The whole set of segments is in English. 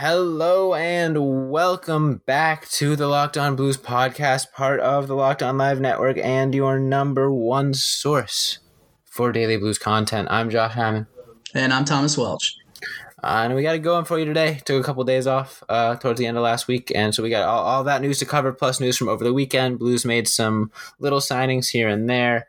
Hello and welcome back to the Locked On Blues podcast, part of the Locked On Live Network and your number one source for daily blues content. I'm Josh Hammond. And I'm Thomas Welch. Uh, and we got it going for you today. Took a couple days off uh, towards the end of last week, and so we got all, all that news to cover, plus news from over the weekend. Blues made some little signings here and there.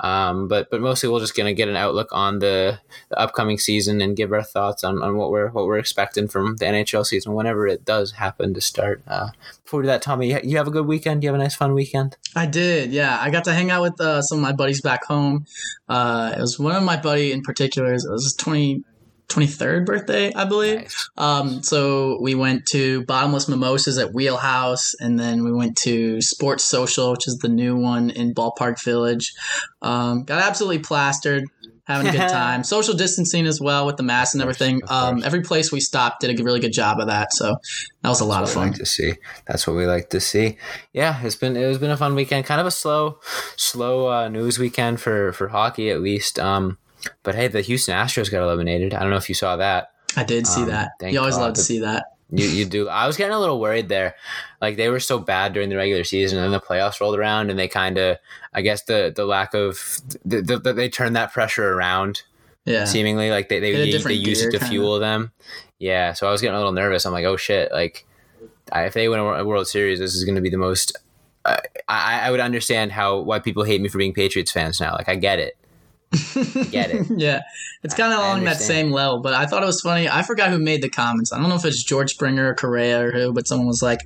Um, but but mostly we're just gonna get an outlook on the, the upcoming season and give our thoughts on, on what we're what we're expecting from the NHL season whenever it does happen to start. Uh, before we do that, Tommy, you have a good weekend. You have a nice fun weekend. I did, yeah. I got to hang out with uh, some of my buddies back home. Uh, it was one of my buddy in particular. It was his 20, 23rd birthday, I believe. Nice. Um, so we went to Bottomless Mimosas at Wheelhouse, and then we went to Sports Social, which is the new one in Ballpark Village. Um, got absolutely plastered. Having a good time. Social distancing as well with the mask and everything. Um, every place we stopped did a really good job of that. So that was a lot of That's we fun. like to see. That's what we like to see. Yeah, it's been it's been a fun weekend. Kind of a slow, slow uh, news weekend for for hockey at least. Um, but hey, the Houston Astros got eliminated. I don't know if you saw that. I did see Um, that. You always God love to see that. You you do. I was getting a little worried there. Like they were so bad during the regular season, and then the playoffs rolled around, and they kind of, I guess the the lack of, the, the, the, they turned that pressure around. Yeah. Seemingly, like they they, they, different used it to kinda. fuel them. Yeah, so I was getting a little nervous. I'm like, oh shit! Like, I, if they win a World Series, this is going to be the most. Uh, I I would understand how why people hate me for being Patriots fans now. Like, I get it. Get it. yeah, it's kind of along that same level. But I thought it was funny. I forgot who made the comments. I don't know if it's George Springer or Correa or who, but someone was like,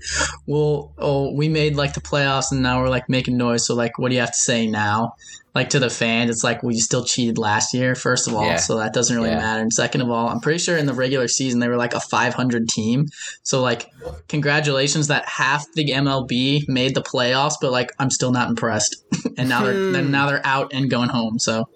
"Well, oh, we made like the playoffs, and now we're like making noise. So like, what do you have to say now?" Like to the fans, it's like, well, you still cheated last year, first of all, Yeah. so that doesn't really Yeah. matter. And second of all, I'm pretty sure in the regular season they were like a 500 team. So like, congratulations that half the MLB made the playoffs, but like, I'm still not impressed. and now they're, Hmm. then now they're out and going home. So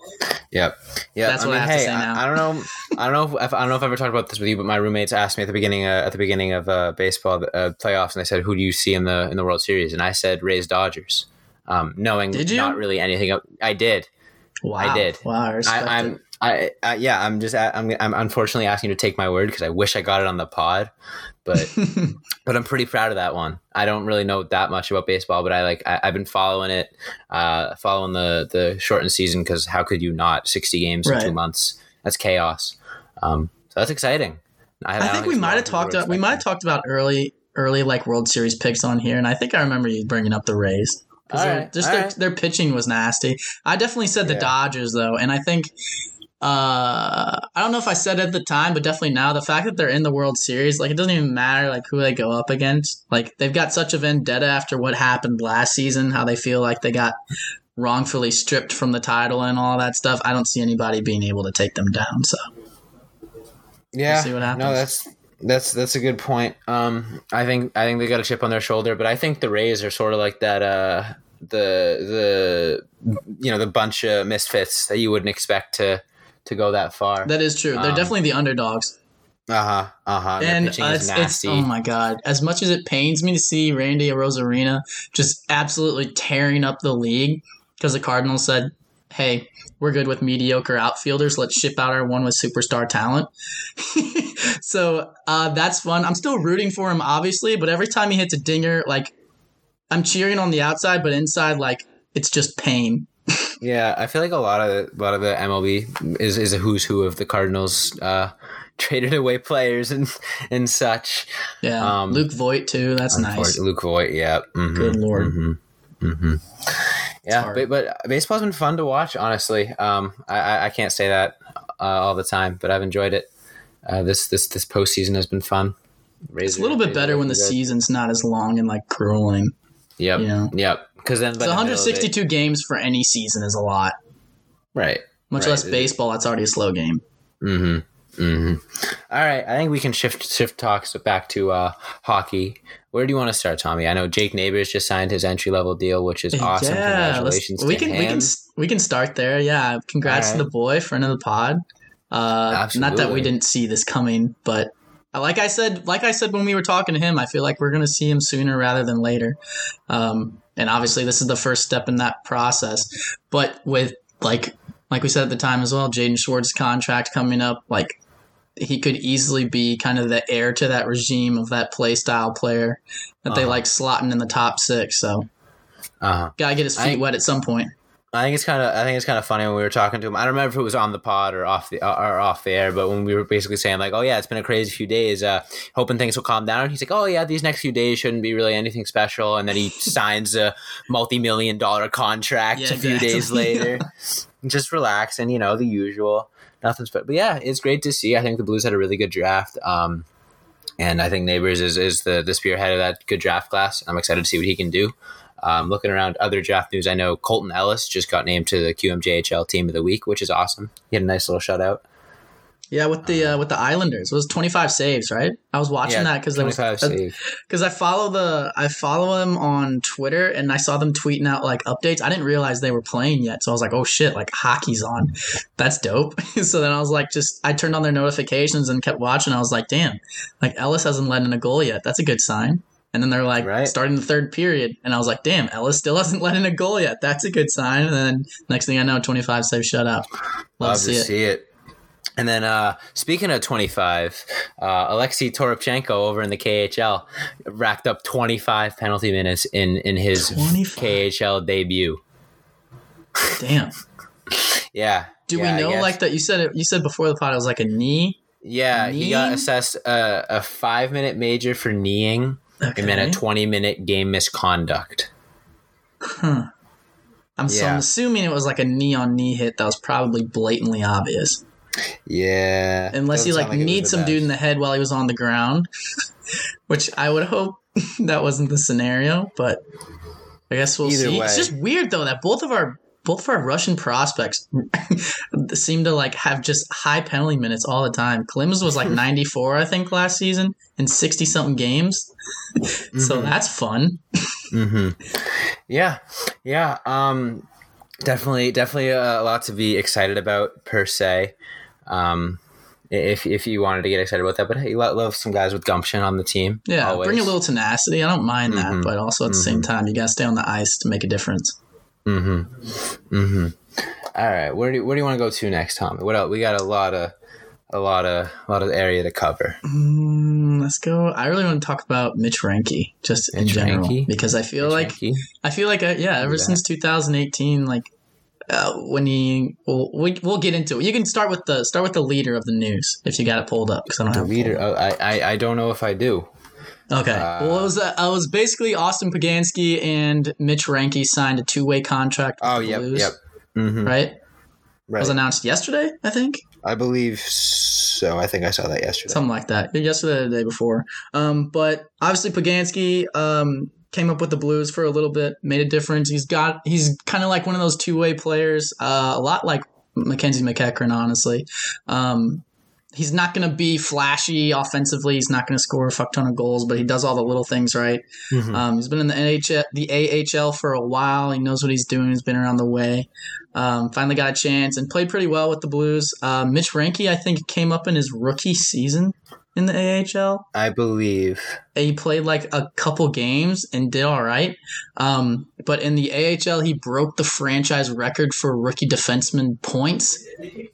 Yep. Yeah. That's what I have to say now. I, I don't know. I don't know. If, I don't know if I ever talked about this with you, but my roommates asked me at the beginning uh, at the beginning of uh, baseball uh, playoffs, and they said, "Who do you see in the in the World Series?" And I said, "Rays Dodgers," um, knowing Did you? not really anything. I did. wow, did. Wow, I respect I, I'm. I, I yeah. I'm just. I'm. I'm unfortunately asking you to take my word because I wish I got it on the pod, but but I'm pretty proud of that one. I don't really know that much about baseball, but I like I, I've been following it, uh, following the the shortened season because how could you not? Sixty games in two months. That's chaos. Um, so that's exciting. I don't think we might have talked. were We might have talked about early, early like World Series picks on here, and I think I remember you bringing up the Rays All they're- right, just all their, right. their pitching was nasty. I definitely said the Yeah. Dodgers though, and I think. Uh, I don't know if I said it at the time, but definitely now the fact that they're in the World Series, like it doesn't even matter like who they go up against. Like they've got such a vendetta after what happened last season, how they feel like they got wrongfully stripped from the title and all that stuff. I don't see anybody being able to take them down. So Yeah. see what happens. No, that's that's that's a good point. Um, I think I think they got a chip on their shoulder, but I think the Rays are sort of like that. Uh, the the you know the bunch of misfits that you wouldn't expect to to go that far. that is true. They're Um, definitely the underdogs. Uh huh. Uh huh. And uh, it's, it's oh my god as much as it pains me to see randy Arozarena just absolutely tearing up the league because the cardinals said hey we're good with mediocre outfielders let's ship out our one with superstar talent so uh, that's fun i'm still rooting for him obviously but every time he hits a dinger like i'm cheering on the outside but inside like it's just pain Yeah, I feel like a lot of a lot of the MLB is is a who's who of the Cardinals uh, traded away players and and such. yeah Um, luke voit too that's nice Luke Voit, yeah. mhm, Good lord. mhm, mhm. Yeah, but, but baseball's been fun to watch. Honestly, um, I, I I can't say that uh, all the time, but I've enjoyed it. Uh, this this this postseason has been fun. it's a little bit better when the season's not as long and like grueling Yep, Yeah. yep. Because then, by So the middle of it- 162 games for any season is a lot. right? Much Right. less baseball. That's already a slow game. Mm-hmm. Hmm All right, I think we can shift shift talks back to uh, hockey. Where do you want to start, Tommy? I know Jake Neighbors just signed his entry level deal, which is awesome. let's- Congratulations we can him. we can we can start there. Yeah, congrats All to the boy, friend of the pod. Uh, not that we didn't see this coming, but uh, like I said, like I said when we were talking to him, I feel like we're going to see him sooner rather than later. Um, and obviously, this is the first step in that process. But with like like we said at the time as well, Jaden Schwartz's contract coming up, like he could easily be kind of the heir to that regime of that play style player that they Uh-huh. like slotting in the top six. So uh-huh. gotta get his feet I- wet at some point. I think it's kind of I think it's kind of funny when we were talking to him. I don't remember if it was on the pod or off the or off the air, but when we were basically saying like, "Oh yeah, it's been a crazy few days, uh, hoping things will calm down." He's like, "Oh yeah, these next few days shouldn't be really anything special," and then he signs a multi-million dollar contract Yeah, a few exactly. days later. Just relax and you know the usual, nothing special. But yeah, it's great to see. I think the Blues had a really good draft. Um, and I think Neighbors is, is the, the spearhead of that good draft class. I'm excited to see what he can do. Um, looking around other draft news, I know Colton Ellis just got named to the QMJHL Team of the Week, which is awesome. He had a nice little shutout. Yeah, with the uh, with the Islanders, it was twenty five saves, right? I was watching that because there was 25 save. because I follow the I follow them on Twitter and I saw them tweeting out like updates. I didn't realize they were playing yet, so I was like, oh shit, like hockey's on. That's dope. so then I was like, just I turned on their notifications and kept watching. I was like, damn, like Ellis hasn't let in a goal yet. That's a good sign. And then they're like Right. starting the third period, and I was like, damn, Ellis still hasn't let in a goal yet. That's a good sign. And then next thing I know, twenty five save shutout. Love, Love to see it. see it. And then, uh, speaking of 25, uh, Alexei Toropchenko over in the KHL racked up 25 penalty minutes in, in his 25? KHL debut. Damn. Yeah. Do yeah, we know like that? You said it. You said before the pod it was like a knee. Yeah, he got assessed a, a five minute major for kneeing Okay. and then a 20 minute game misconduct. Huh. I'm so I'm assuming it was like a knee on knee hit that was probably blatantly obvious. Yeah. Unless he doesn't like needs some dude in the head while he was on the ground. Which I would hope that wasn't the scenario, but I guess we'll Either see. way. It's just weird though that both of our both of our Russian prospects seem to like have just high penalty minutes all the time. Klim's was like 94, I think, last season in 60 something games. So Mhm. that's fun. hmm Yeah, yeah. Um, definitely, definitely a lot to be excited about per se. Um, if if you wanted to get excited about that, but hey, lo- love some guys with gumption on the team. Yeah, always. bring a little tenacity. I don't mind that, Mhm. but also at the same time, you gotta stay on the ice to make a difference. Mm-hmm. Mm-hmm. All right. Where do where do you want to go to next, Tommy? What else? We got a lot of a lot of a lot of area to cover. Mm, let's go. I really want to talk about Mitch Reinke, just in general, because I feel like Frankie? I feel like uh, yeah, ever Yeah. since 2018, like uh, when he, we'll, we, we'll get into it. You can start with the start with the leader of the news if you got it pulled up because I don't the have leader. Oh, I, I I don't know if I do. Okay, Uh, well, it was uh, it was basically Austin Poganski and Mitch Reinke signed a two way contract. Oh yep Blues, yep. Mm-hmm. Right? Right. was announced yesterday, I think. I believe so. I think I saw that yesterday. something like that. Yesterday, or the day before. Um, but obviously, Poganski um, came up with the Blues for a little bit, made a difference. He's got he's kind of like one of those two way players, uh, a lot like Mackenzie MacEachern, honestly. Um, he's not going to be flashy offensively. He's not going to score a fuck ton of goals, but he does all the little things right. Mhm. Um, he's been in the NHL, the AHL for a while. He knows what he's doing. He's been around the way. Um, finally got a chance and played pretty well with the Blues. Uh, Mitch Reinke, I think, came up in his rookie season in the AHL. I believe. He played like a couple games and did all right. Um, but in the AHL, he broke the franchise record for rookie defenseman points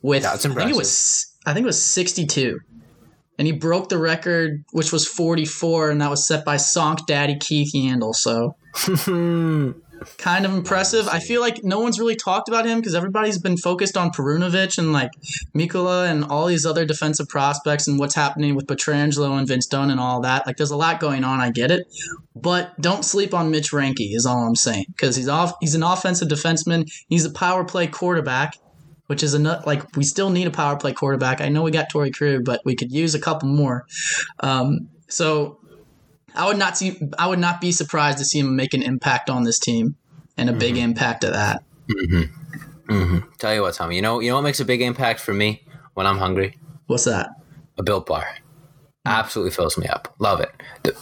with That's I think it was I think it was 62. And he broke the record, which was 44, and that was set by Sonk Daddy Keith Yandle. So kind of impressive. I feel like no one's really talked about him because everybody's been focused on Perunovich and like Mikkola and all these other defensive prospects and what's happening with Pietrangelo and Vince Dunn and all that. Like, there's a lot going on. I get it, but don't sleep on Mitch Reinke. Is all I'm saying because he's off. He's an offensive defenseman. He's a power play quarterback. Which is enough. Like we still need a power play quarterback. I know we got Torey Krug, but we could use a couple more. Um, so I would not see. I would not be surprised to see him make an impact on this team, and a big impact at that. mm-hmm Tell you what, Tommy. You know, you know what makes a big impact for me when I'm hungry. What's that? A Built Bar. Absolutely fills me up. Love it. The,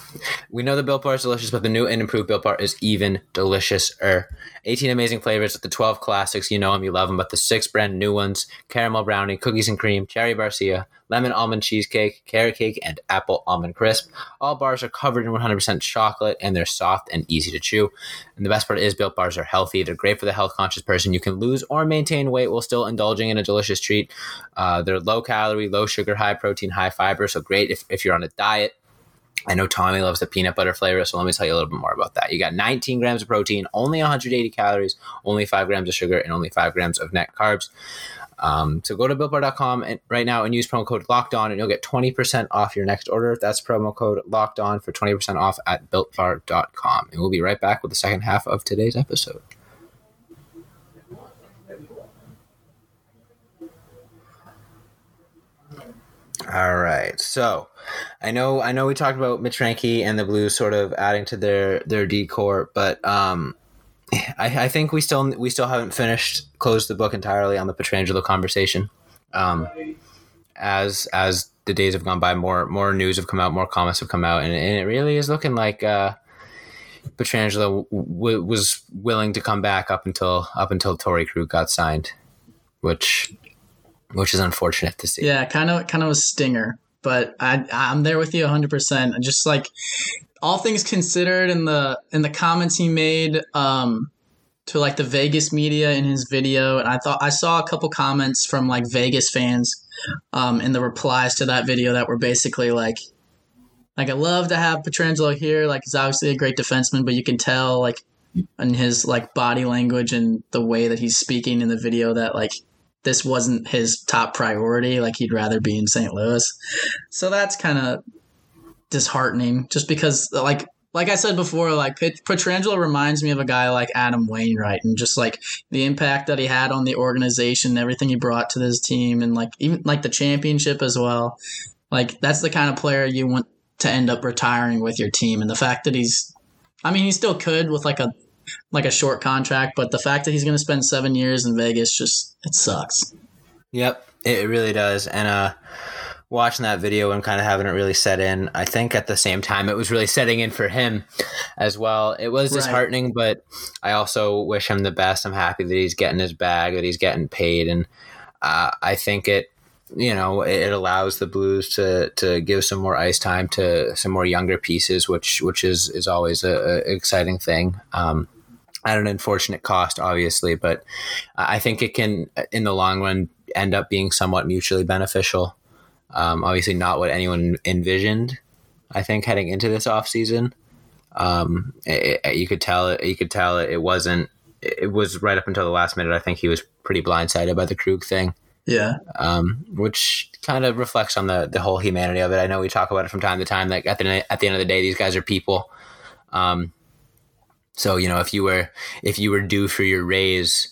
we know the Built Bar is delicious, but the new and improved Built Bar is even deliciouser. 18 amazing flavors with the 12 classics. You know them, you love them, but the six brand new ones caramel brownie, cookies and cream, cherry barcia, lemon almond cheesecake, carrot cake, and apple almond crisp. All bars are covered in 100% chocolate and they're soft and easy to chew. And the best part is Built Bars are healthy. They're great for the health conscious person. You can lose or maintain weight while still indulging in a delicious treat. Uh, they're low calorie, low sugar, high protein, high fiber. So great if, if you're on a diet. I know Tommy loves the peanut butter flavor, so let me tell you a little bit more about that. You got 19 grams of protein, only 180 calories, only 5 grams of sugar, and only 5 grams of net carbs. Um, so go to builtbar.com and right now and use promo code locked on and you'll get 20% off your next order. That's promo code locked on for 20% off at builtbar.com. And we'll be right back with the second half of today's episode. All right. So I know I know we talked about Mitch Reinke and the Blues sort of adding to their their decor, but um I, I think we still we still haven't finished closed the book entirely on the Pietrangelo conversation. Um, as as the days have gone by, more more news have come out, more comments have come out, and, and it really is looking like uh, Pietrangelo w- was willing to come back up until up until Torey Krug got signed, which which is unfortunate to see. Yeah, kind of kind of a stinger, but I I'm there with you 100. percent Just like all things considered, in the in the comments he made um, to like the Vegas media in his video, and I thought I saw a couple comments from like Vegas fans um, in the replies to that video that were basically like, like I love to have Pietrangelo here. Like he's obviously a great defenseman, but you can tell like in his like body language and the way that he's speaking in the video that like this wasn't his top priority. Like he'd rather be in St. Louis. So that's kind of disheartening just because like like I said before, like Pietrangelo reminds me of a guy like Adam Wainwright, and just like the impact that he had on the organization, everything he brought to this team, and like even like the championship as well. Like that's the kind of player you want to end up retiring with your team, and the fact that he's, I mean, he still could with like a like a short contract, but the fact that he's going to spend seven years in Vegas just it sucks. Yep, it really does, and uh watching that video and kind of having it really set in. I think at the same time it was really setting in for him as well. It was disheartening, but I also wish him the best. I'm happy that he's getting his bag, that he's getting paid, and uh, I think it. You know, it allows the Blues to to give some more ice time to some more younger pieces, which which is is always a, a exciting thing. Um, at an unfortunate cost, obviously, but I think it can, in the long run, end up being somewhat mutually beneficial. Um, obviously, not what anyone envisioned. I think heading into this off season, um, it, it, you could tell it. You could tell it, it wasn't. It was right up until the last minute. I think he was pretty blindsided by the Krug thing. Yeah. Um, which kind of reflects on the the whole humanity of it. I know we talk about it from time to time. Like at the at the end of the day, these guys are people. Um, so you know, if you were if you were due for your raise,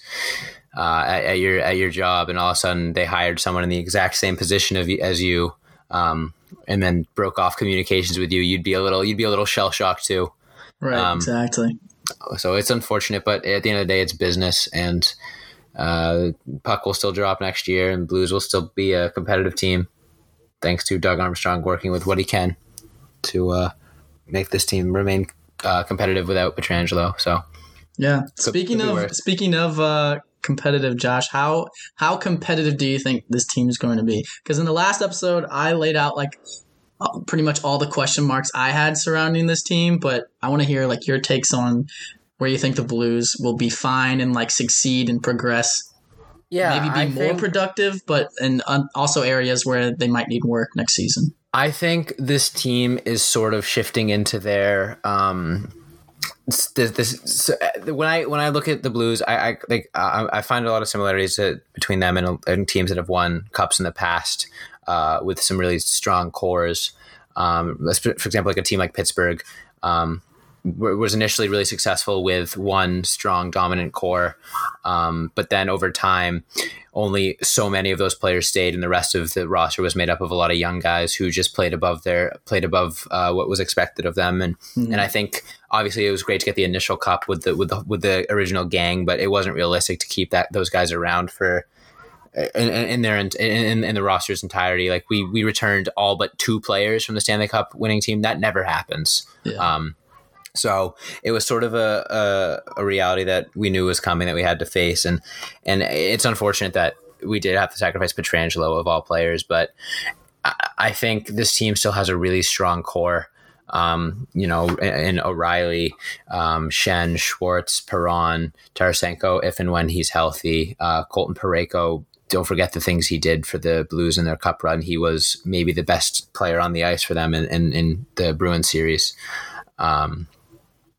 uh, at, at, your at your job, and all of a sudden they hired someone in the exact same position of, as you, um, and then broke off communications with you, you'd be a little you'd be a little shell shocked too. Right. Um, exactly. So it's unfortunate, but at the end of the day, it's business, and uh, puck will still drop next year, and Blues will still be a competitive team, thanks to Doug Armstrong working with what he can to uh, make this team remain uh, competitive without Pietrangelo. So. Yeah. Speaking of speaking of uh, competitive, Josh. How how competitive do you think this team is going to be? Because in the last episode, I laid out like uh, pretty much all the question marks I had surrounding this team, but I want to hear like your takes on where you think the Blues will be fine and like succeed and progress. Yeah, maybe be I more think, productive, but and also areas where they might need work next season. I think this team is sort of shifting into their um, this, this so uh, when I when I look at the Blues, I, I like I, I find a lot of similarities to, between them and, and, teams that have won cups in the past uh, with some really strong cores. Um, for example, like a team like Pittsburgh. Um, was initially really successful with one strong dominant core um, but then over time only so many of those players stayed and the rest of the roster was made up of a lot of young guys who just played above their played above uh, what was expected of them and mm-hmm. and I think obviously it was great to get the initial cup with the with the with the original gang but it wasn't realistic to keep that those guys around for in, in their in, in, in the roster's entirety. Like we we returned all but two players from the Stanley Cup winning team. That never happens. Yeah. Um, so it was sort of a, a, a reality that we knew was coming that we had to face, and and it's unfortunate that we did have to sacrifice Pietrangelo of all players, but I, I think this team still has a really strong core. Um, you know, in O'Reilly, um, Schenn, Schwartz, Perron, Tarasenko, if and when he's healthy, uh, Colton Parayko. Don't forget the things he did for the Blues in their cup run. He was maybe the best player on the ice for them in, in, in the Bruins series. Um,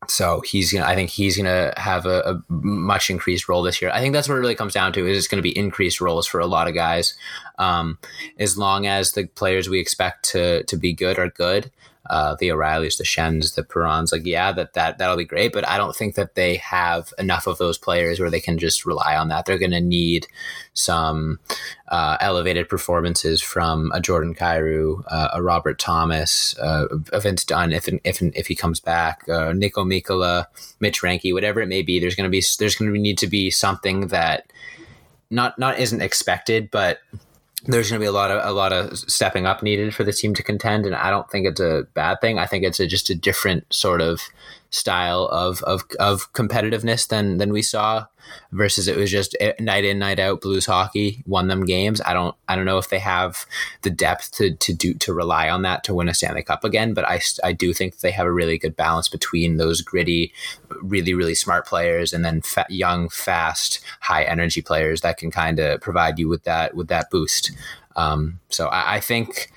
so he's gonna. I think he's gonna have a, a, much increased role this year. I think that's what it really comes down to. Is it's going to be increased roles for a lot of guys, um, as long as the players we expect to to be good are good uh, the O'Reillys, the Schenns, the Perrons. Like, yeah, that that that'll be great, but I don't think that they have enough of those players where they can just rely on that. They're going to need some uh, elevated performances from a Jordan Kyrou, uh, a Robert Thomas, uh, a Vince Dunn if if if he comes back, uh, Niko Mikkola, Mitch Reinke, whatever it may be. There's going to be there's going to need to be something that not not isn't expected, but there's going to be a lot of a lot of stepping up needed for the team to contend, and I don't think it's a bad thing. I think it's a, just a different sort of style of, of of competitiveness than than we saw versus it was just night in night out blues hockey won them games. I don't i don't know if they have the depth to to do to rely on that to win a stanley cup again but i i do think they have a really good balance between those gritty really really smart players and then fa- young fast high energy players that can kind of provide you with that with that boost. Um, so I, I think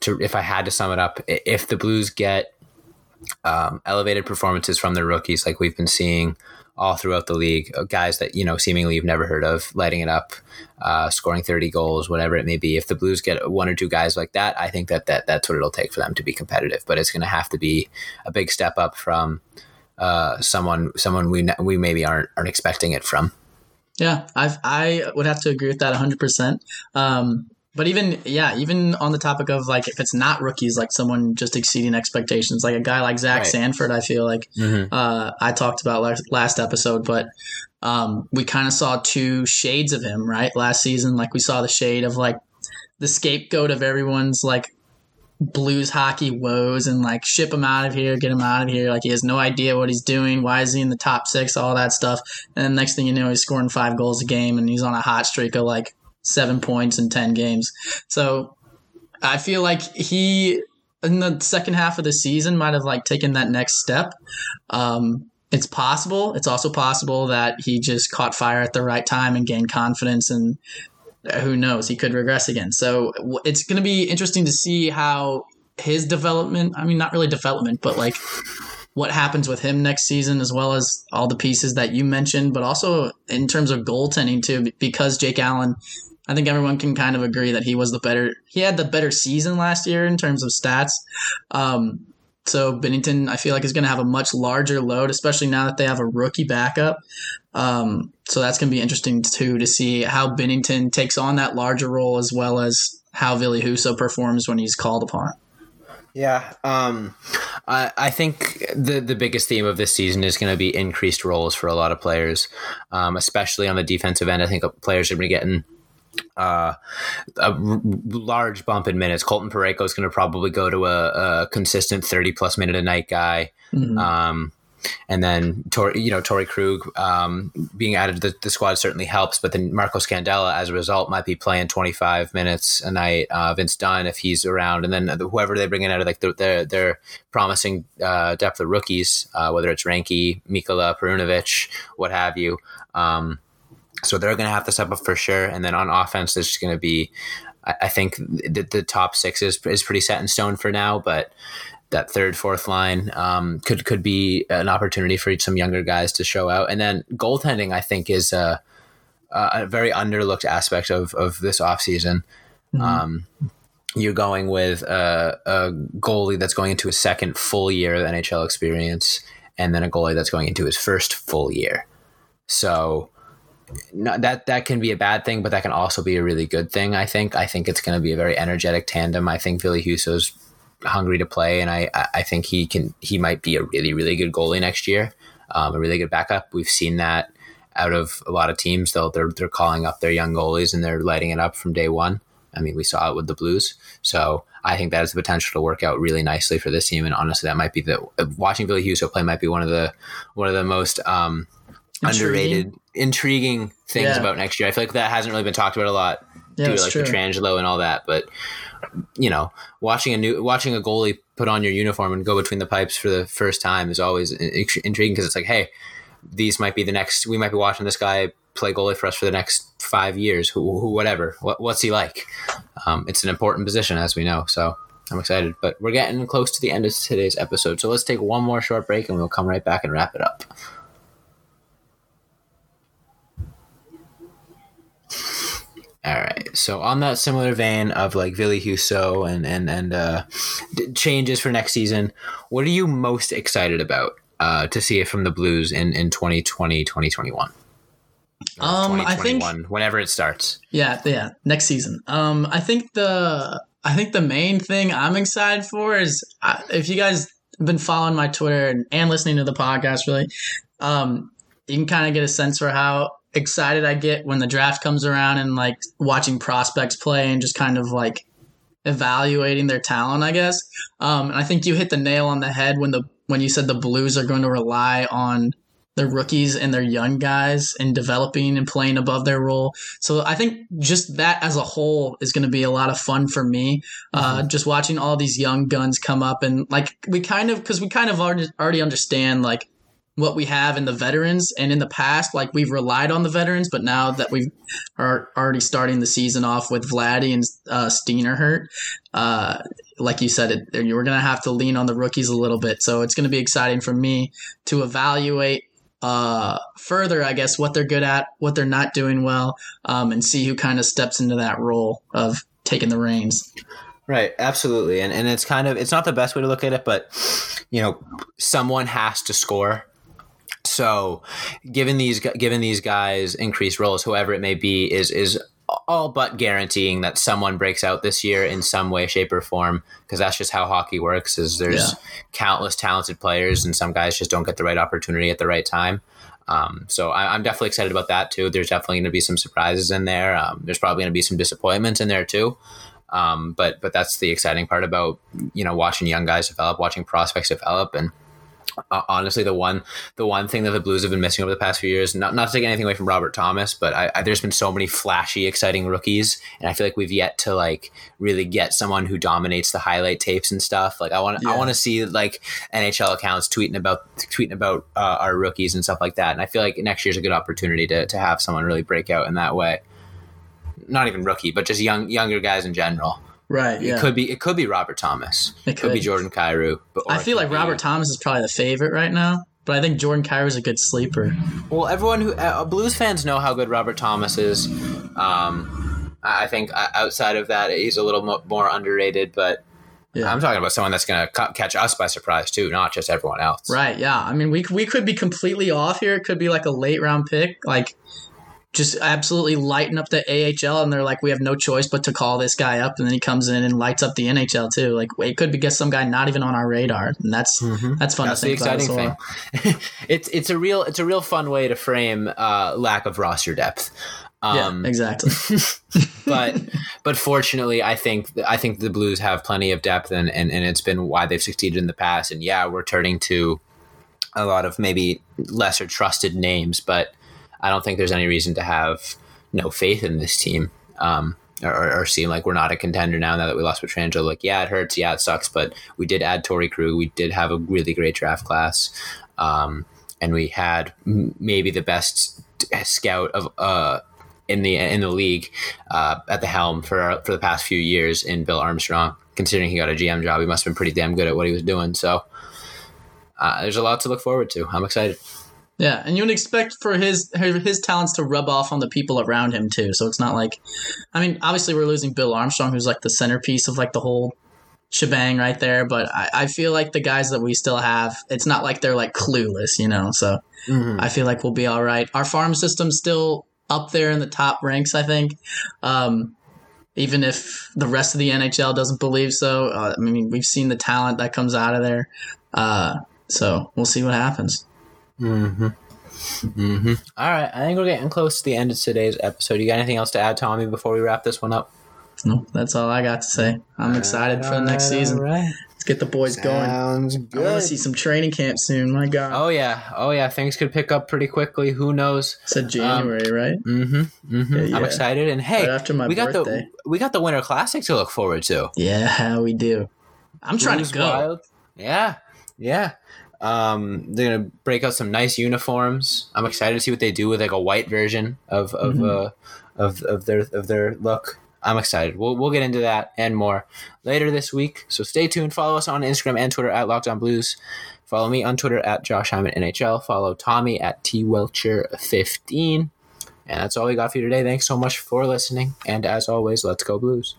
to if i had to sum it up if the blues get um, elevated performances from their rookies, like we've been seeing all throughout the league. Uh, guys that you know seemingly you've never heard of, lighting it up, uh, scoring thirty goals, whatever it may be. If the Blues get one or two guys like that, I think that, that that's what it'll take for them to be competitive. But it's going to have to be a big step up from uh, someone someone we we maybe aren't aren't expecting it from. Yeah, I I would have to agree with that 100. Um, percent but even yeah, even on the topic of like if it's not rookies, like someone just exceeding expectations, like a guy like Zach right. Sanford, I feel like mm-hmm. uh, I talked about last, last episode, but um, we kind of saw two shades of him, right? Last season, like we saw the shade of like the scapegoat of everyone's like blues hockey woes and like ship him out of here, get him out of here. Like he has no idea what he's doing. Why is he in the top six? All that stuff. And then next thing you know, he's scoring five goals a game and he's on a hot streak of like seven points in 10 games. So I feel like he, in the second half of the season, might have like taken that next step. Um, it's possible. It's also possible that he just caught fire at the right time and gained confidence and who knows, he could regress again. So it's going to be interesting to see how his development, I mean, not really development, but like what happens with him next season, as well as all the pieces that you mentioned, but also in terms of goaltending too, because Jake Allen I think everyone can kind of agree that he was the better. He had the better season last year in terms of stats. Um, so Binnington, I feel like, is going to have a much larger load, especially now that they have a rookie backup. Um, so that's going to be interesting too to see how Binnington takes on that larger role, as well as how Ville Husso performs when he's called upon. Yeah, um, I, I think the the biggest theme of this season is going to be increased roles for a lot of players, um, especially on the defensive end. I think players are going to be getting uh, a r- large bump in minutes. Colton Parayko is going to probably go to a, a, consistent 30 plus minute a night guy. Mm-hmm. Um, and then, Tor- you know, Torey Krug um, being added to the, the, squad certainly helps. But then Marco Scandella, as a result, might be playing 25 minutes a night. Uh, Vince Dunn, if he's around, and then whoever they bring in out of like their their promising uh, depth of rookies, uh, whether it's Reinke, Mikkola, Perunovich, what have you. Um, so they're going to have to step up for sure. And then on offense, there's just going to be, I, I think the, the, top six is, is pretty set in stone for now, but that third, fourth line um, could could be an opportunity for some younger guys to show out. And then goaltending, I think, is a, a very underlooked aspect of, of this offseason. Mm-hmm. Um, you're going with a, a, goalie that's going into his second full year of NHL experience, and then a goalie that's going into his first full year. So not, that that can be a bad thing, but that can also be a really good thing. I think. I think it's going to be a very energetic tandem. I think Ville Husso's hungry to play, and I I think he can he might be a really really good goalie next year, um, a really good backup. We've seen that out of a lot of teams. They'll they're they're calling up their young goalies and they're lighting it up from day one. I mean, we saw it with the Blues. So I think that has the potential to work out really nicely for this team. And honestly, that might be the watching Ville Husso play might be one of the one of the most um, underrated, intriguing things Yeah. about next year. I feel like that hasn't really been talked about a lot Yeah, due to like true. Pietrangelo and all that. But you know, watching a new watching a goalie put on your uniform and go between the pipes for the first time is always intriguing because it's like, hey, these might be the next. We might be watching this guy play goalie for us for the next five years. Who, who whatever. What, what's he like? Um, it's an important position, as we know. So I'm excited. But we're getting close to the end of today's episode. So let's take one more short break and we'll come right back and wrap it up. All right. So on that similar vein of like Ville Husso and and and uh, d- changes for next season, what are you most excited about uh, to see it from the Blues in in 2020 2021? Or Um, I think- whenever it starts. Yeah, yeah. Next season. Um, I think the I think the main thing I'm excited for is uh, if you guys have been following my Twitter and, and listening to the podcast, really, um, you can kind of get a sense for how excited I get when the draft comes around and like watching prospects play and just kind of like evaluating their talent. I guess. Um, and I think you hit the nail on the head when the when you said the Blues are going to rely on their rookies and their young guys and developing and playing above their role. So I think just that as a whole is going to be a lot of fun for me. Uh, just watching all these young guns come up and like we kind of because we kind of already already understand like what we have in the veterans and in the past like we've relied on the veterans but now that we are already starting the season off with Vladdy and uh, Steiner hurt uh, like you said it you're going to have to lean on the rookies a little bit so it's going to be exciting for me to evaluate uh, further, I guess, what they're good at, what they're not doing well, um, and see who kind of steps into that role of taking the reins. Right, absolutely, and and it's kind of it's not the best way to look at it, but you know, someone has to score. So, given these given these guys increased roles, whoever it may be, is is all but guaranteeing that someone breaks out this year in some way, shape, or form. Because that's just how hockey works. Is there's Yeah. countless talented players, and some guys just don't get the right opportunity at the right time. Um, so I, I'm definitely excited about that too. There's definitely going to be some surprises in there. Um, there's probably going to be some disappointments in there too. Um, but but that's the exciting part about you know watching young guys develop, watching prospects develop, and uh, honestly, the one the one thing that the Blues have been missing over the past few years, not not to take anything away from Robert Thomas, but I, I, there's been so many flashy, exciting rookies, and I feel like we've yet to like really get someone who dominates the highlight tapes and stuff. Like I want I want to see like NHL accounts tweeting about tweeting about uh, our rookies and stuff like that, and I feel like next year's a good opportunity to to have someone really break out in that way. Not even rookie, but just young younger guys in general. Right. It could be it could be Robert Thomas. It could be could. Jordan Kyrou. But I feel like be- Robert Thomas is probably the favorite right now, but I think Jordan Kyrou is a good sleeper. Well, everyone who uh, Blues fans know how good Robert Thomas is. Um, I think uh, outside of that, he's a little mo- more underrated. But Yeah. I'm talking about someone that's going to ca- catch us by surprise too, not just everyone else. Right. Yeah. I mean, we we could be completely off here. It could be like a late round pick, like just absolutely lighting up the AHL, and they're like, we have no choice but to call this guy up, and then he comes in and lights up the NHL too. Like it could be get some guy not even on our radar, and that's that's fun That's to the think about exciting well. thing. it's it's a real it's a real fun way to frame uh, lack of roster depth. Um, yeah, exactly. but but fortunately, I think I think the Blues have plenty of depth, and, and and it's been why they've succeeded in the past. And yeah, we're turning to a lot of maybe lesser trusted names, but I don't think there's any reason to have no faith in this team. Um, or, or seem like we're not a contender now. Now that we lost Pietrangelo, like yeah, it hurts, yeah, it sucks, but we did add Torey Krug. We did have a really great draft class, um, and we had maybe the best scout of uh, in the in the league uh, at the helm for for the past few years in Bill Armstrong. Considering he got a GM job, he must have been pretty damn good at what he was doing. So uh, there's a lot to look forward to. I'm excited. Yeah, and you would expect for his his talents to rub off on the people around him too. So it's not like, I mean, obviously we're losing Bill Armstrong, who's like the centerpiece of like the whole shebang right there. But I, I feel like the guys that we still have, it's not like they're like clueless, you know. So I feel like we'll be all right. Our farm system's still up there in the top ranks, I think. Um, even if the rest of the NHL doesn't believe so, uh, I mean, we've seen the talent that comes out of there. Uh, so we'll see what happens. Mm-hmm. Mm-hmm. All right, I think we're getting close to the end of today's episode. You got anything else to add, Tommy, before we wrap this one up? No, that's all I got to say. I'm excited for the next season. All right. Let's get the boys going. Sounds I want to see some training camp soon. My God. Oh yeah, oh yeah. Things could pick up pretty quickly. Who knows? said January, right? Mm-hmm. Mm-hmm. Yeah, I'm excited. And hey, Right after my we got birthday. the we got the Winter Classic to look forward to. Yeah, we do. I'm trying Blues to go. Wild. Yeah, yeah. Um, they're gonna break out some nice uniforms. I'm excited to see what they do with like a white version of of Mhm. uh, of of their of their look. I'm excited. We'll we'll get into that and more later this week. So stay tuned. Follow us on Instagram and Twitter at Lockdown Blues. Follow me on Twitter at Josh Hyman NHL. Follow Tommy at T Welcher 15. And that's all we got for you today. Thanks so much for listening. And as always, let's go Blues.